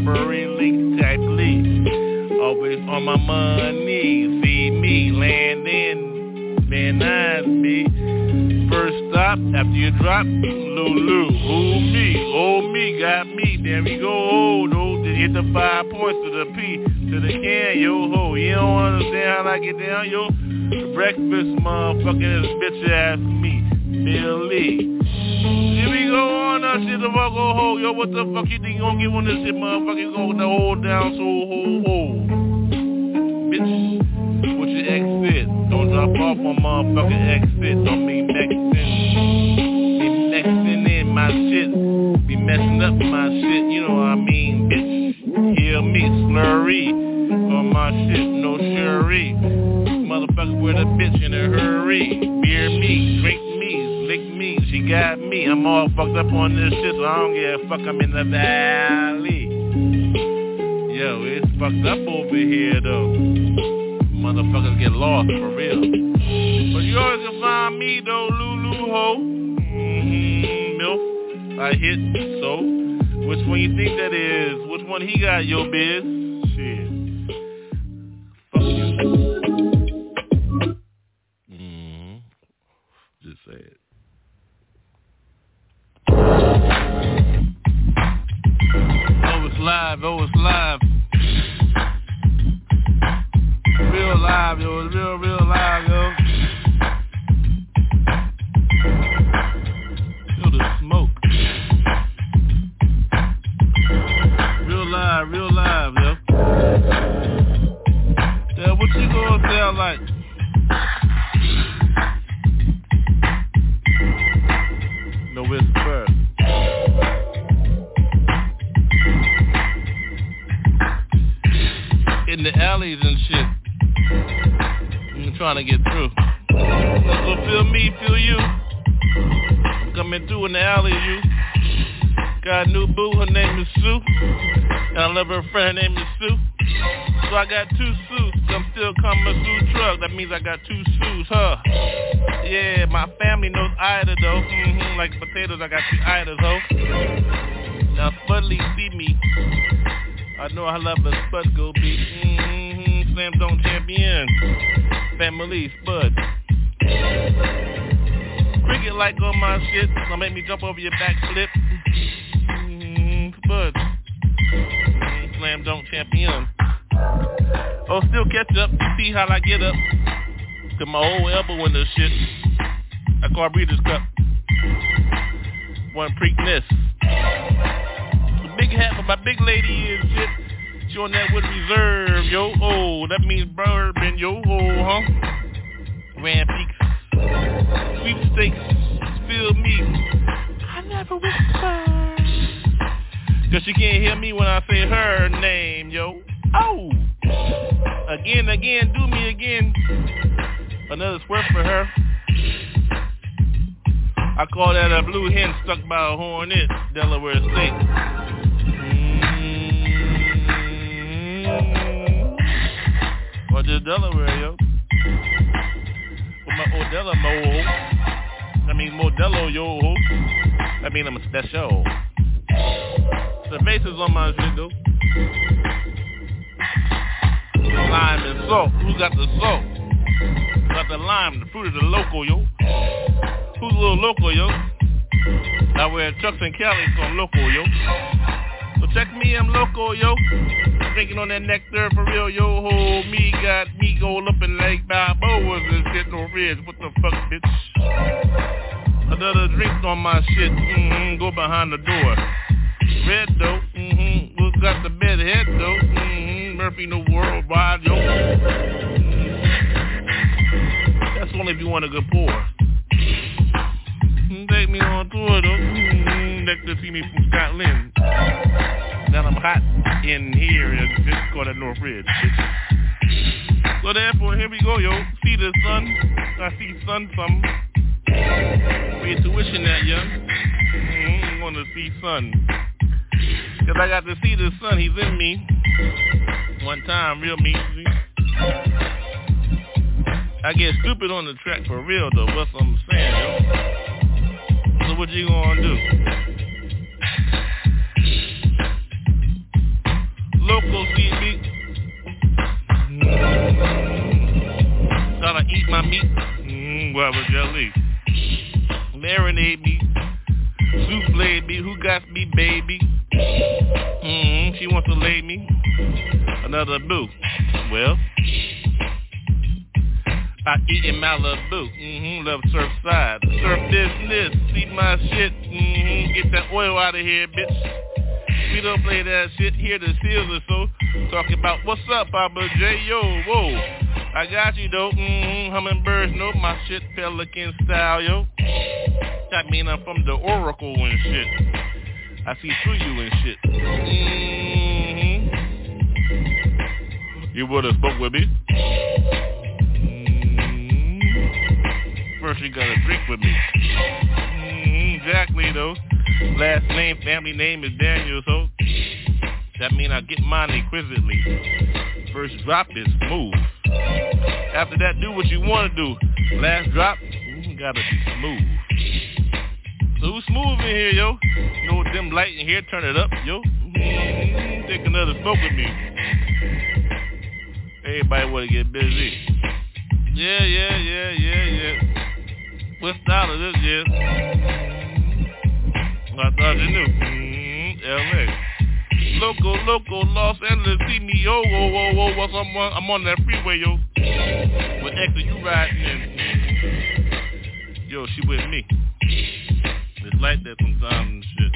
[SPEAKER 2] Me, slobbery link type leak. Always on my money, see me landing, man, that's me. First stop after you drop, Lulu, who me, oh me, got me, there we go, oh, no, just hit the five points to the P, to the can, yo ho, you don't understand how I get down, yo. Breakfast, motherfucking this bitch ass me, Billy. Here we go the fuck ho. Yo, what the fuck you think you gonna get on this shit, motherfucker? You gonna hold down so ho ho. Bitch, what your exit? Don't drop off on motherfucking exit. Don't be mixing. Be mixing in my shit. Be messing up my shit, you know what I mean, bitch. Hear me, slurry. On my shit, no sherry. Motherfucker with a bitch in a hurry. Got me. I'm all fucked up on this shit, so I don't give a fuck. I'm in the valley. Yo, it's fucked up over here, though. Motherfuckers get lost, for real. But you always can find me, though, Lulu Ho. Mm-hmm, milk. I hit, so. Which one you think that is? Which one he got, yo, biz? Love her friend, her name Sue. So I got two suits. I'm still coming through truck. That means I got two suits, huh? Yeah, my family knows Ida though. Mm-hmm, like potatoes, I got two Idas, ho. Now Spudley see me. I know I love a Spud go beat. Mm-hmm, Slam Dunk champion. Family Spud. Cricket like on my shit. Gonna make me jump over your back flip. Mm-hmm, Spud. Slam Dunk champion. Oh, still catch up. See how I get up. To my old elbow in the shit. I call Breeders' Cup. One Preakness big hat for my big lady is shit. She on that with reserve, yo. Oh, that means bourbon, yo. Oh, huh? Grand Peaks. sweepstakes, feel me. I never whisper. Cause she can't hear me when I say her name, yo. Oh! Again, again, do me again. Another swerve for her. I call that a blue hen stuck by a hornet, Delaware State. Mm-hmm. Or just Delaware, yo. With my Odella mo. I mean Modelo, yo. I mean I'm a special. The bases on my shit, though. Lime and salt. Who got the salt? Who Got the lime, the fruit of the local, yo. Who's a little local, yo? I wear Chucks and Cali, so I'm local, yo. So check me, I'm local, yo. Drinking on that nectar for real, yo. Ho, me got me go up in Lake Balboa's and shit no ridge. What the fuck, bitch? Another drink on my shit. Mm-hmm. Go behind the door. Red dope. Mm-hmm. Who got the bed head though? Mm-hmm. Murphy the worldwide, yo. That's only if you want to go poor. Take me on tour though. Mm-hmm. Like to see me from Scotland. Now I'm hot in here in this corner Northridge. So therefore, here we go, yo. See the sun. I see sun some. Where tuition at, young? Mm-hmm. Want to see sun. Cause I got to see the sun. He's in me. One time, real me. I get stupid on the track for real though. What's I'm saying, yo? So what you gonna do? Local me. Mm, gotta eat my meat. Mm, guava jelly. Marinate me. Souffle me. Who got me, baby? Mm-hmm. She wants to lay me. Another boo. Well, I eat in Malibu. Mm-hmm. Love surf side. Surf business. See my shit. Mm-hmm. Get that oil out of here, bitch. We don't play that shit here. The seals or so. Talking about what's up, Papa J. Yo, whoa. I got you though. Mm-hmm. Hummingbirds know my shit. Pelican style, yo. That mean I'm from the Oracle and shit. I see through you and shit. Mm-hmm. You would have spoke with me. Mm-hmm. First you gotta drink with me. Mm-hmm. Exactly though. Last name, family name is Daniel, so that mean I get mine exquisitely. First drop is smooth. After that, do what you want to do. Last drop, you gotta be smooth. Who's smooth in here, yo? You know them light in here, turn it up, yo. Take another smoke with me. Everybody wanna get busy. Yeah, yeah, yeah, yeah, yeah. What style is this, yeah? I thought you knew. Mm-hmm. L.A. Local, local, Los Angeles, see me, yo, whoa, whoa, whoa, what's I'm on, that freeway, yo. With extra, you riding in. Yo, she with me. It's like that sometimes and shit.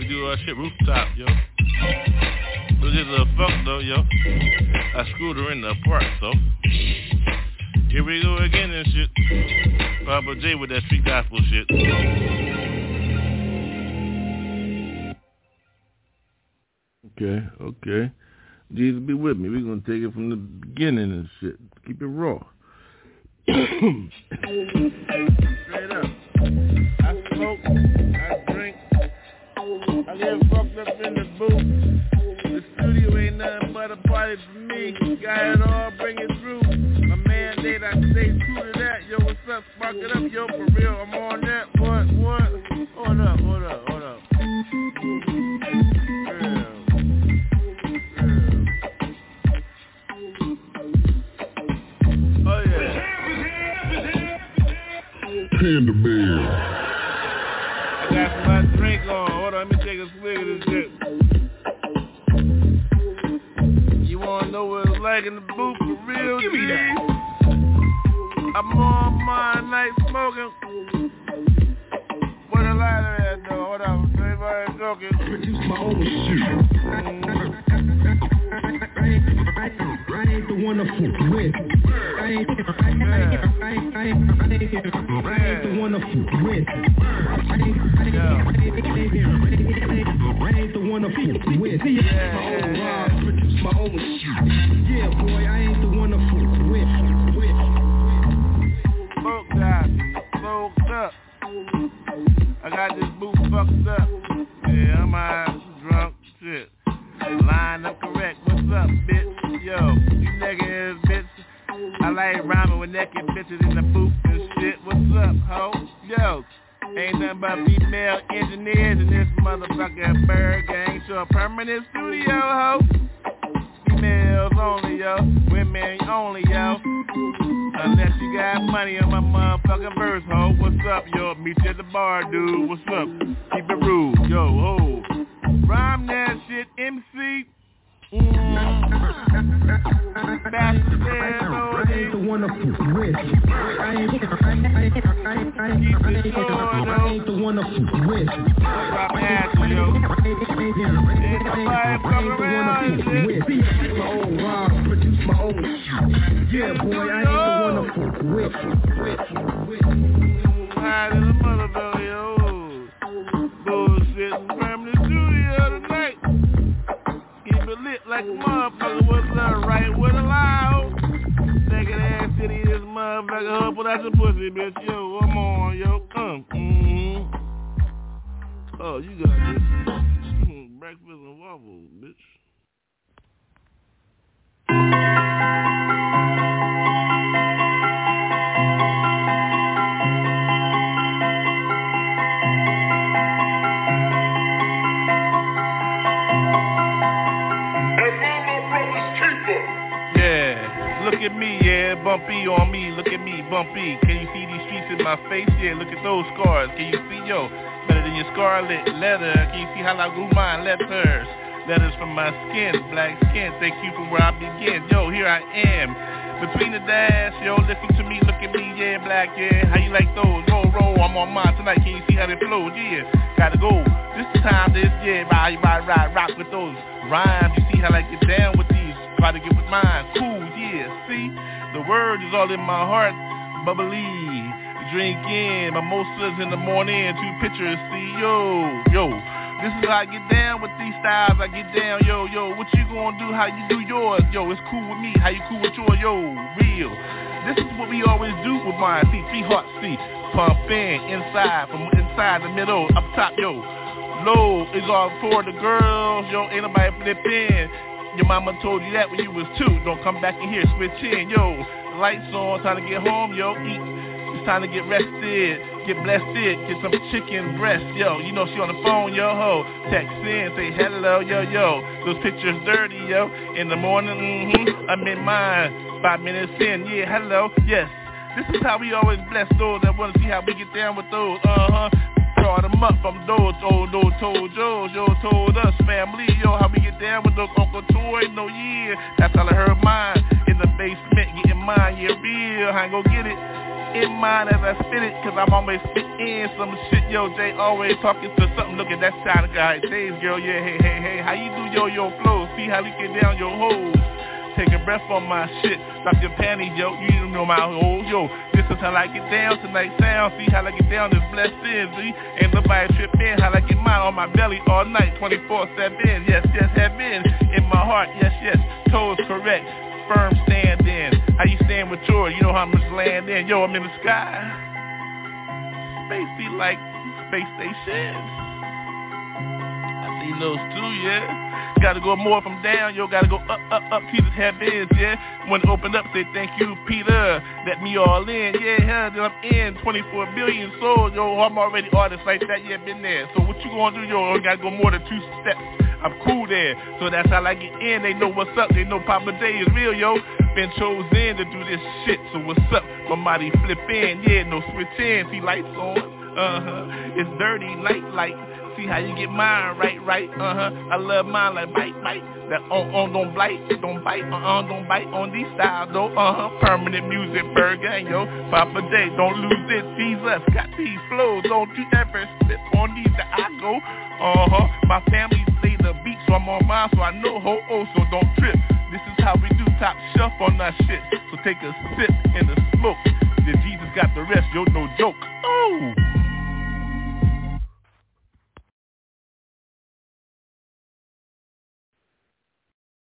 [SPEAKER 2] We do our shit rooftop, yo. But it's a fuck though, yo. I screwed her in the park, so. Here we go again and shit. Papa J with that street gospel shit.
[SPEAKER 1] Okay, okay. Jesus be with me. We're gonna take it from the beginning and shit. Keep it raw.
[SPEAKER 2] Straight up. I smoke, I drink, I get fucked up in the booth. The studio ain't nothing but a party for me. Got it all, bring it through. My mandate, I stay true to that. Yo, what's up? Spark it up, yo, for real. I'm on that. What, what? Hold up, hold up, hold up. Oh.
[SPEAKER 7] Panda Bear.
[SPEAKER 2] I got my drink on. Hold on, let me take a swig of this shit. You wanna know what it's like in the booth for real? Give me that. I'm on my night smoking. What the lighter at though? Hold on, everybody talking.
[SPEAKER 7] Produce my own shit. I ain't the one to fuck with. I ain't, I ain't, I I ain't, I ain't, I ain't, I ain't the one to fuck with. I ain't, I ain't, I ain't, I ain't the one to fuck with. My own rhymes, produce my own shit. Yeah, boy, I ain't the one to fuck with.
[SPEAKER 2] Smoked out, smoked up. I got this boot fucked up. Yeah, I'm high, drunk, shit. Line up correct. What's up, bitch? Yo, you nigga ass bitch. I like rhyming with naked bitches in the booth and shit. What's up, ho? Yo, ain't nothing but female engineers in this motherfucking ByrdGang. So a permanent studio, ho. Females only, yo. Women only, yo. Unless you got money on my motherfucking verse, ho. What's up, yo? Meet you at the bar, dude. What's up? Keep it rude, yo, ho. Rhyme that shit, MC. Mm.
[SPEAKER 7] Ain't the one. I ain't, I ain't, I ain't, the one fuck with. My my. Yeah, boy, I ain't the one to fuck
[SPEAKER 2] the motherfucker, yo. Like a motherfucker. What's up, right with a loud? Naked ass city, this motherfucker. Huh, pull out your pussy, bitch. Yo, I'm on, yo. Come. Mm-hmm. Oh, you got this. Breakfast and waffles, bitch. Me, yeah, bumpy on me, look at me, bumpy. Can you see these streets in my face? Yeah, look at those scars. Can you see, yo, better than your scarlet letter? Can you see how I grew mine letters? Letters from my skin, black skin. Thank you for where I begin. Yo, here I am. Between the dash, yo, listen to me, look at me, yeah, black, yeah. How you like those? Roll, roll, I'm on mine tonight. Can you see how they flow? Yeah, gotta go. This time, this, yeah, ride, ride, ride, rock with those rhymes. You see how I get down with these? Try to get with mine. Cool, yeah, see? The word is all in my heart. Bubbly. Drink in. Mimosas in the morning. Two pictures. See, yo, yo. This is how I get down with these styles. I get down, yo, yo. What you gonna do? How you do yours? Yo, it's cool with me. How you cool with yours? Yo, real. This is what we always do with mine. See, three hearts, see. Pump in, inside, from inside the middle, up top, yo. Low is all for the girls, yo. Ain't nobody flip in. Your mama told you that when you was two. Don't come back in here, switch in, yo. Lights on, time to get home, yo. Eat. It's time to get rested, get blessed, get some chicken breast, yo. You know she on the phone, yo ho. Text in, say hello, yo yo. Those pictures dirty, yo. In the morning, mm-hmm, I'm in mine. Five minutes in, yeah, hello, yes. This is how we always bless those that wanna see how we get down with those, uh-huh. Brought them up from those, old, old, told Joe, Joe told us, family, yo, how we get down with those Uncle Toy, no, yeah. That's how I heard mine, in the basement, getting mine, yeah, real, I ain't gon' get it. In mind as I spit it, cause I'm always spit in some shit, yo, Jay always talking to something, look at that side guy, days, girl, yeah, hey, hey, hey, how you do yo, yo, flow, see how we get down your hoes, take a breath on my shit, drop your panties, yo, you know my hoes, yo, this is how I get down tonight, sound, see how I get down this blessed in, see, ain't nobody trip in, how I get mine on my belly all night, 24-7, yes, yes, have been, in my heart, yes, yes, toes correct, firm stand in. How you stand with yours? You know how much land in. Yo, I'm in the sky. Space be like space station. See those too, yeah. Gotta go more from down, yo. Gotta go up, up, up. Peter's heavens, yeah. When it opened up, say thank you, Peter. Let me all in, yeah. Hell, then I'm in. 24 billion souls, yo. I'm already artist like that, yeah. Been there. So what you gonna do, yo? Gotta go more than two steps. I'm cool there. So that's how I get in. They know what's up. They know Papa Day is real, yo. Been chosen to do this shit. So what's up? My body flip in. Yeah, no switch in. See lights on. Uh-huh. It's dirty, light, light. See how you get mine right, right. Uh-huh. I love mine like bite, bite. That on, on, don't bite, don't bite, uh-uh, don't bite on these styles, though. Uh-huh. Permanent Muzik, gang, yo. Papa Day, don't lose it. Jesus got these flows. Don't you ever slip on these that I go. Uh-huh. My family play the beat, so I'm on mine, so I know ho oh, so don't trip. This is how we do top shelf on our shit. So take a sip in the smoke. Then Jesus got the rest, yo, no joke. Oh!